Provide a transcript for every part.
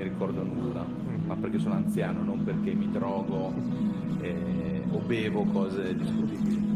mi ricordo nulla, ma perché sono anziano, non perché mi drogo eh, o bevo cose discutibili.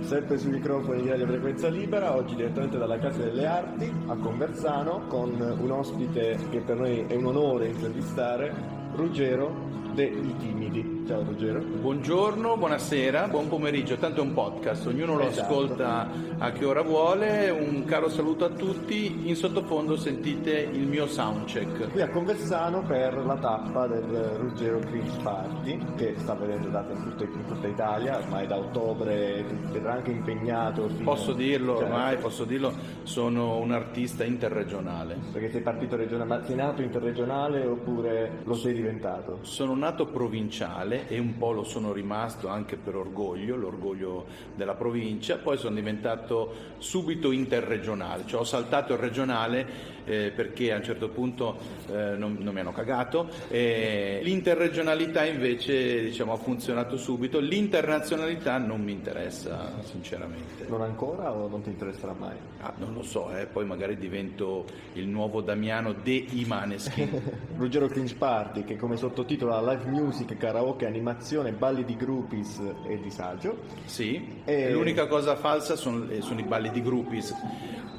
Sempre sui microfoni di Radio Frequenza Libera, oggi direttamente dalla Casa delle Arti a Conversano con un ospite che per noi è un onore intervistare, Ruggero dei Timidi. Ciao Ruggero. Buongiorno, buonasera, buon pomeriggio, tanto è un podcast, ognuno lo Esatto. ascolta a che ora vuole, un caro saluto a tutti, in sottofondo sentite il mio soundcheck. Qui a Conversano per la tappa del Ruggero Cringe Party che sta vedendo date in tutta, in tutta Italia, ormai da ottobre vedrà anche impegnato. Posso dirlo Certo. ormai, posso dirlo, sono un artista interregionale. Perché sei partito regionale, ma sei nato interregionale oppure lo sei diventato? Sono nato provinciale e un po' lo sono rimasto anche per orgoglio, l'orgoglio della provincia, poi sono diventato subito interregionale, cioè ho saltato il regionale eh, perché a un certo punto eh, non, non mi hanno cagato, e l'interregionalità invece diciamo, ha funzionato subito, l'internazionalità non mi interessa sinceramente. Non ancora o non ti interesserà mai? Ah, non lo so, eh, poi magari divento il nuovo Damiano De Imaneschi. Ruggero Cringe Party che come sottotitolo ha live music, karaoke, animazione, balli di groupies e disagio. Sì, E- l'unica cosa falsa sono, eh, sono i balli di groupies.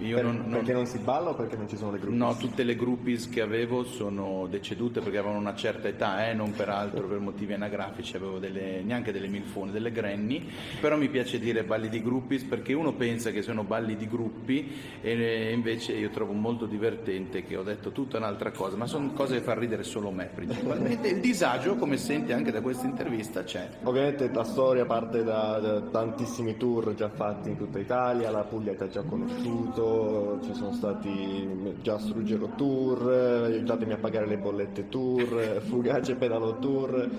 Io Per- non- non- Perché non si balla o perché non ci sono le groupies? No, tutte le groupies che avevo sono decedute perché avevano una certa età, eh, non peraltro per motivi anagrafici, avevo delle, neanche delle milfone, delle granny, però mi piace dire balli di groupies perché uno pensa che siano balli di gruppi e invece io trovo molto divertente che ho detto tutta un'altra cosa, ma sono cose che fanno ridere solo me principalmente. Il disagio, come senti anche da questa intervista, c'è. Ovviamente la storia parte da, da tantissimi tour già fatti in tutta Italia, la Puglia ti ha già conosciuto, ci sono stati Just Ruggero Tour, aiutatemi a pagare le bollette tour, Fugace Pedalo Tour.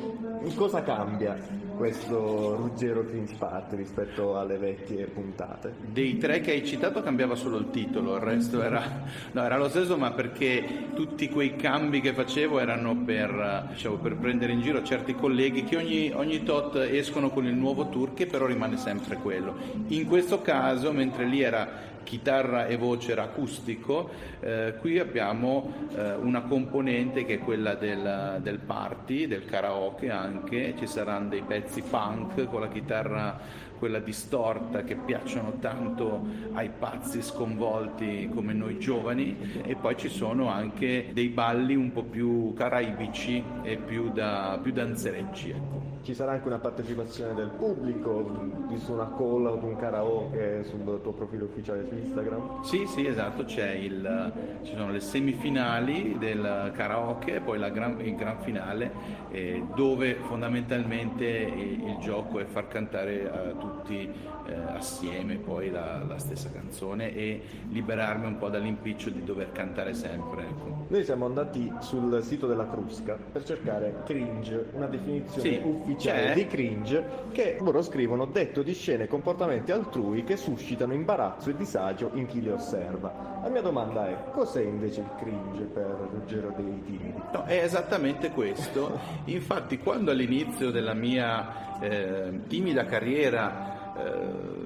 Cosa cambia questo Ruggero Cringe Party rispetto alle vecchie puntate? Dei tre che hai citato cambiava solo il titolo, il resto era, no, era lo stesso, ma perché tutti quei cambi che facevo erano per, diciamo, per prendere in giro certi colleghi che ogni, ogni tot escono con il nuovo tour, che però rimane sempre quello. In questo caso, mentre lì era chitarra e voce era acustico, eh, qui abbiamo eh, una componente che è quella del, del party, del karaoke anche, ci saranno dei pezzi punk con la chitarra quella distorta che piacciono tanto ai pazzi sconvolti come noi giovani e poi ci sono anche dei balli un po' più caraibici e più, da, più danzereggi. Ecco. Ci sarà anche una partecipazione del pubblico, visto una call o un karaoke sul tuo profilo ufficiale su Instagram? Sì, sì, esatto, c'è il, ci sono le semifinali del karaoke e poi gran- il gran finale eh, dove fondamentalmente il, il gioco è far cantare a tutti eh, assieme poi la, la stessa canzone e liberarmi un po' dall'impiccio di dover cantare sempre. ecco. Noi siamo andati sul sito della Crusca per cercare cringe, una definizione Sì, ufficiale c'è. di cringe, che loro scrivono detto di scene e comportamenti altrui che suscitano imbarazzo e disagio in chi li osserva. La mia domanda è, cos'è invece il cringe per Ruggero dei Timidi? No, è esattamente questo. Infatti, quando all'inizio della mia eh, timida carriera eh,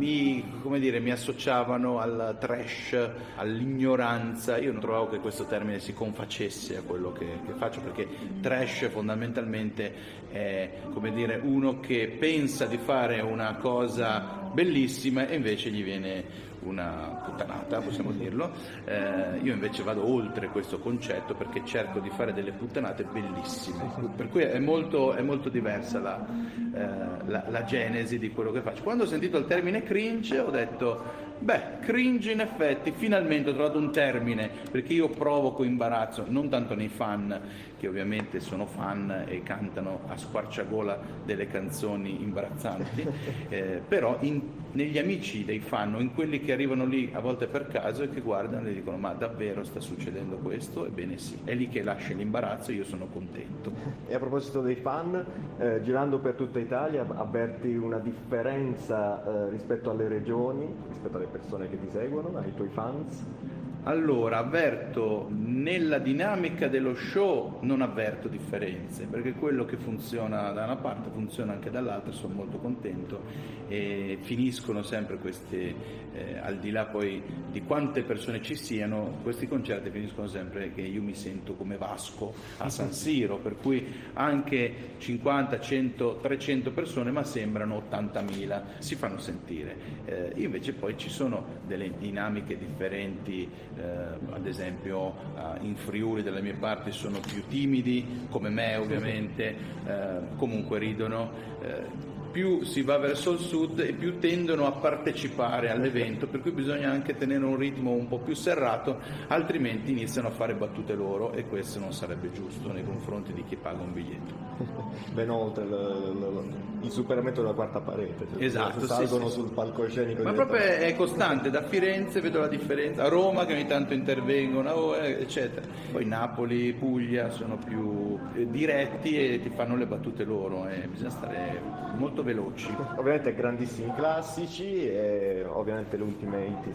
mi, dire, mi associavano al trash, all'ignoranza, io non trovavo che questo termine si confacesse a quello che, che faccio, perché trash fondamentalmente è dire, uno che pensa di fare una cosa bellissima e invece gli viene una puttanata, possiamo dirlo. Eh, io invece vado oltre questo concetto perché cerco di fare delle puttanate bellissime. Per cui è molto, è molto diversa la, eh, la- la genesi di quello che faccio. Quando ho sentito il termine cringe ho detto, beh, cringe in effetti, finalmente ho trovato un termine perché io provoco imbarazzo, non tanto nei fan, che ovviamente sono fan e cantano a squarciagola delle canzoni imbarazzanti, eh, però in- negli amici dei fan o in quelli che arrivano lì a volte per caso e che guardano e dicono ma davvero sta succedendo questo? Ebbene sì, è lì che lascia l'imbarazzo e io sono contento. E a proposito dei fan, eh, girando per tutta Italia avverti una differenza eh, rispetto alle regioni, rispetto alle persone che ti seguono, ai tuoi fans? Allora, avverto nella dinamica dello show non avverto differenze, perché quello che funziona da una parte funziona anche dall'altra, sono molto contento e finiscono sempre questi, eh, al di là poi di quante persone ci siano, questi concerti finiscono sempre che io mi sento come Vasco a San Siro, per cui anche 50, 100, 300 persone ma sembrano 80.000, si fanno sentire. Eh, invece poi ci sono delle dinamiche differenti eh, ad esempio eh, in Friuli dalle mie parti sono più timidi, come me ovviamente, eh, comunque ridono eh, più si va verso il sud e più tendono a partecipare all'evento, per cui bisogna anche tenere un ritmo un po' più serrato, altrimenti iniziano a fare battute loro e questo non sarebbe giusto nei confronti di chi paga un biglietto. Ben oltre l- l- il superamento della quarta parete, cioè esatto, salgono sì, sì, sul palcoscenico. Ma proprio è costante, da Firenze vedo la differenza, a Roma che ogni tanto intervengono, eccetera. Poi Napoli, Puglia sono più eh, diretti e ti fanno le battute loro, e bisogna stare molto veloci. Ovviamente grandissimi classici e ovviamente le ultime hit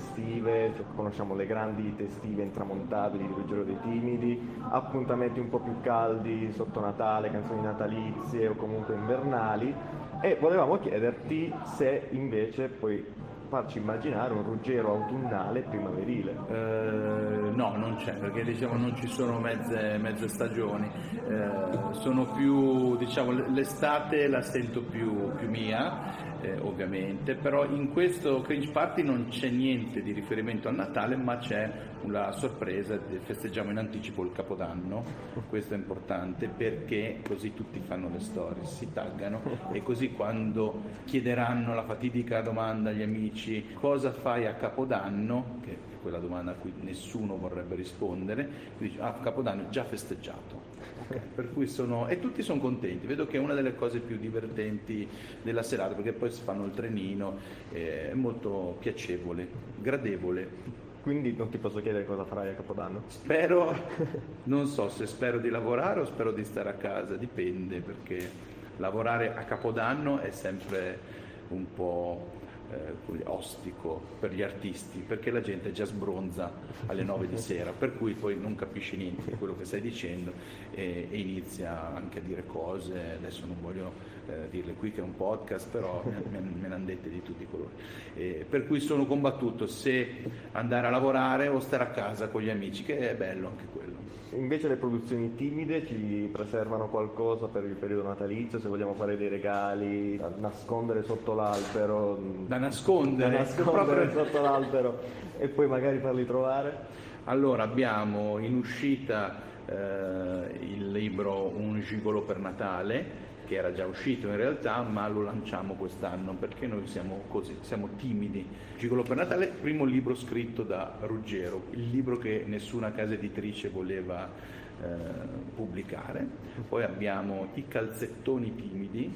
cioè conosciamo le grandi hit intramontabili di Ruggero dei Timidi, appuntamenti un po' più caldi sotto Natale, canzoni natalizie o comunque invernali e volevamo chiederti se invece poi farci immaginare un Ruggero autunnale primaverile. Eh, no, non c'è, perché diciamo non ci sono mezze, mezze stagioni, eh, sono più, diciamo, l'estate la sento più, più mia eh, ovviamente, però in questo Cringe Party non c'è niente di riferimento al Natale, ma c'è una sorpresa, festeggiamo in anticipo il Capodanno, questo è importante perché così tutti fanno le storie, si taggano e così quando chiederanno la fatidica domanda agli amici cosa fai a Capodanno, che è quella domanda a cui nessuno vorrebbe rispondere, dice ah Capodanno è già festeggiato. Cui sono, e tutti sono contenti, vedo che è una delle cose più divertenti della serata perché poi si fanno il trenino, è molto piacevole, gradevole. Quindi non ti posso chiedere cosa farai a Capodanno? Spero, non so se spero di lavorare o spero di stare a casa, dipende perché lavorare a Capodanno è sempre un po' eh, ostico per gli artisti perché la gente già sbronza alle 9 di sera per cui poi non capisci niente di quello che stai dicendo e, e inizia anche a dire cose. Adesso non voglio eh, dirle qui che è un podcast però me, me ne hanno dette di tutti i colori. Eh, per cui sono combattuto se andare a lavorare o stare a casa con gli amici che è bello anche quello Invece le produzioni timide ci preservano qualcosa per il periodo natalizio, se vogliamo fare dei regali, da nascondere sotto l'albero. Da nascondere? Da nascondere proprio... sotto l'albero e poi magari farli trovare? Allora abbiamo in uscita eh, il libro Un gigolo per Natale che era già uscito in realtà, ma lo lanciamo quest'anno perché noi siamo così, siamo timidi. Gigolo per Natale, primo libro scritto da Ruggero, il libro che nessuna casa editrice voleva eh, pubblicare. Poi abbiamo I calzettoni timidi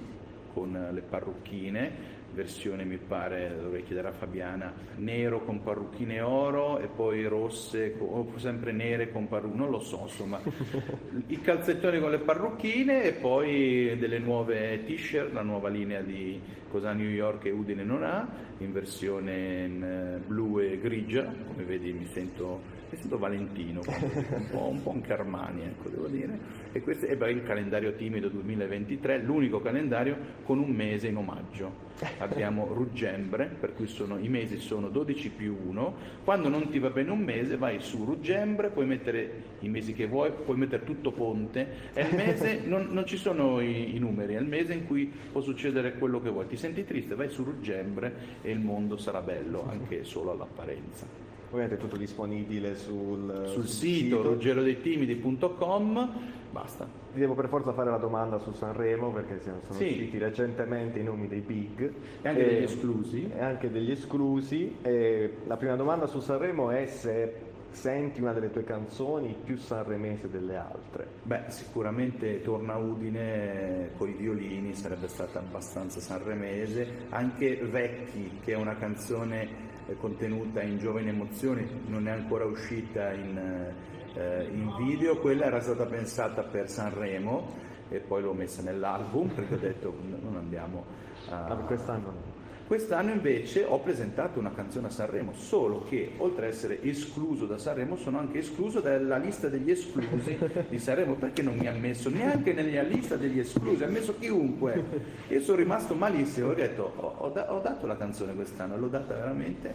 con le parrucchine, versione mi pare, dovrei chiedere a Fabiana, nero con parrucchine oro e poi rosse o sempre nere con parrucchine, non lo so insomma, i calzettoni con le parrucchine e poi delle nuove t-shirt, la nuova linea di Cosa New York e Udine non ha, in versione in eh, blu e grigia, come vedi mi sento è stato Valentino, un po', un po' anche Armani, ecco, devo dire. E questo è il calendario timido 2023, l'unico calendario con un mese in omaggio. Abbiamo Ruggembre, per cui sono, i mesi sono 12 più 1. Quando non ti va bene un mese, vai su Ruggembre, puoi mettere i mesi che vuoi, puoi mettere tutto Ponte. È il mese, non, non ci sono i, i, numeri, è il mese in cui può succedere quello che vuoi. Ti senti triste, vai su Ruggembre e il mondo sarà bello, anche solo all'apparenza. Ovviamente è tutto disponibile sul, sul, sul sito, sito. ruggerodeitimidi.com. Basta. Ti devo per forza fare la domanda su Sanremo perché sono sì. usciti recentemente i nomi dei big. E anche e, degli esclusi. E anche degli esclusi. E la prima domanda su Sanremo è se senti una delle tue canzoni più sanremese delle altre? Beh, sicuramente Torna Udine con i violini sarebbe stata abbastanza sanremese, anche Vecchi, che è una canzone contenuta in Giovani Emozioni, non è ancora uscita in, eh, in video, quella era stata pensata per Sanremo e poi l'ho messa nell'album perché ho detto non andiamo a... Ah, quest'anno no. Quest'anno invece ho presentato una canzone a Sanremo, solo che oltre ad essere escluso da Sanremo sono anche escluso dalla lista degli esclusi di Sanremo perché non mi ha messo neanche nella lista degli esclusi, ha messo chiunque. Io sono rimasto malissimo, ho detto ho, ho, da, ho dato la canzone quest'anno, l'ho data veramente,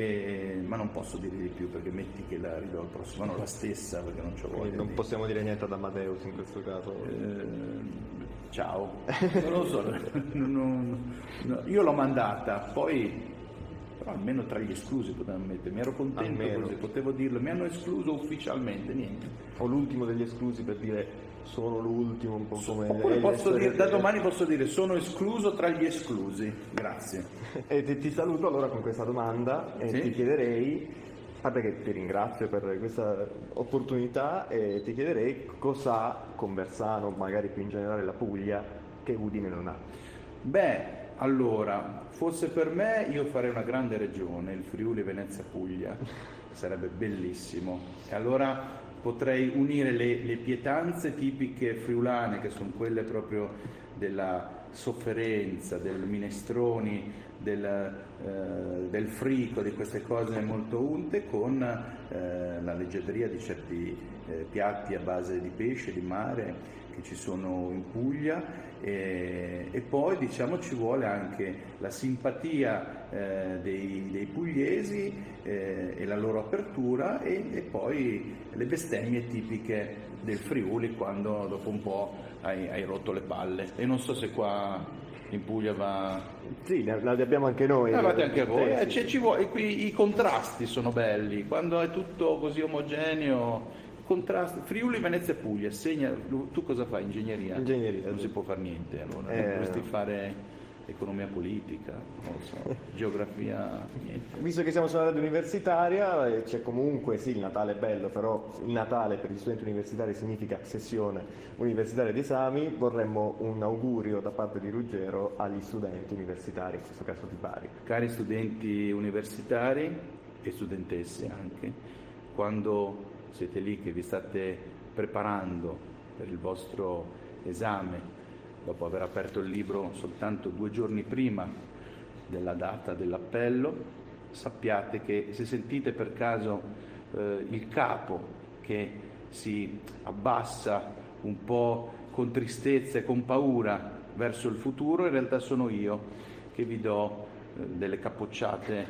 eh, ma non posso dire di più perché metti che la ridò al prossimo anno la stessa perché non c'ho voglia. Non possiamo dire niente ad Amadeus in questo caso. Eh, ciao, non lo so, non, non, no, io l'ho mandata, poi almeno tra gli esclusi potevano mettermi, ero contento almeno. così, potevo dirlo, mi hanno escluso ufficialmente, niente. O l'ultimo degli esclusi per dire sono l'ultimo, un po' come... Oppure posso dire, da domani posso dire sono escluso tra gli esclusi, grazie. e ti, ti saluto allora con questa domanda e sì? ti chiederei a parte che ti ringrazio per questa opportunità e ti chiederei cosa Conversano, magari più in generale la Puglia, che Udine non ha. Beh, allora, fosse per me io farei una grande regione, il Friuli Venezia Puglia, sarebbe bellissimo. E allora potrei unire le, le pietanze tipiche friulane, che sono quelle proprio della sofferenza, del minestroni, del, eh, del, frico, di queste cose molto unte, con eh, la leggerezza di certi eh, piatti a base di pesce, di mare che ci sono in Puglia e, e poi diciamo ci vuole anche la simpatia eh, dei, dei, pugliesi eh, e la loro apertura e, e poi le bestemmie tipiche del Friuli quando dopo un po' hai, hai rotto le palle e non so se qua in Puglia va... Sì, le abbiamo anche noi. L'avete anche voi. Eh, sì, sì. Vuole, qui, I contrasti sono belli, quando è tutto così omogeneo, contrasti. Friuli, Venezia e Puglia, segna, tu cosa fai? Ingegneria? Ingegneria. Non si può fare niente, allora eh, dovresti fare economia politica, so, geografia, niente. Visto che siamo su una radio universitaria, eh, c'è comunque, sì, il Natale è bello, però il Natale per gli studenti universitari significa sessione universitaria di esami, vorremmo un augurio da parte di Ruggero agli studenti universitari, in questo caso di Bari. Cari studenti universitari e studentesse anche, quando siete lì che vi state preparando per il vostro esame, dopo aver aperto il libro soltanto due giorni prima della data dell'appello, sappiate che se sentite per caso eh, il capo che si abbassa un po' con tristezza e con paura verso il futuro, in realtà sono io che vi do eh, delle capocciate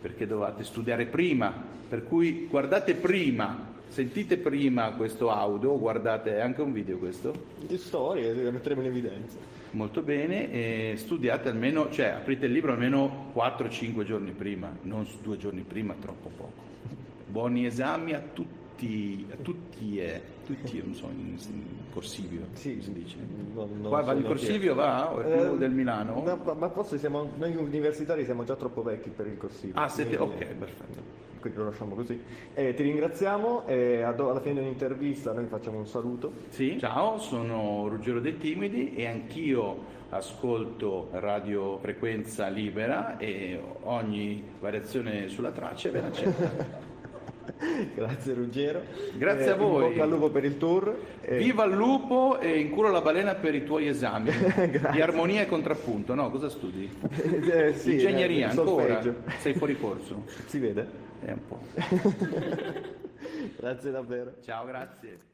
perché dovete studiare prima, per cui guardate prima Sentite prima questo audio, guardate anche un video questo. Di storie, le metteremo in evidenza. Molto bene, e studiate almeno, cioè aprite il libro almeno 4-5 giorni prima, non due giorni prima, troppo poco. Buoni esami a tutti, a tutti e tutti, non so, in, in corsivio, sì, si dice. Non Qua va in corsivio, va? O è più eh, del Milano? No, ma forse siamo, noi universitari siamo già troppo vecchi per il corsivio. Ah, siete, ok, perfetto quindi lo lasciamo così. Eh, ti ringraziamo e alla fine dell'intervista noi facciamo un saluto. Sì, ciao, sono Ruggero dei Timidi e anch'io ascolto Radio Frequenza Libera e ogni variazione sulla traccia è ben accetta. Grazie Ruggero. Grazie eh, a voi. Bocca al lupo per il tour. Eh. Viva il lupo e in culo la balena per i tuoi esami di armonia e contrappunto. No, cosa studi? Eh, sì, Ingegneria eh, ancora? Sei fuori corso? Si vede? È un po'. grazie davvero. Ciao, grazie.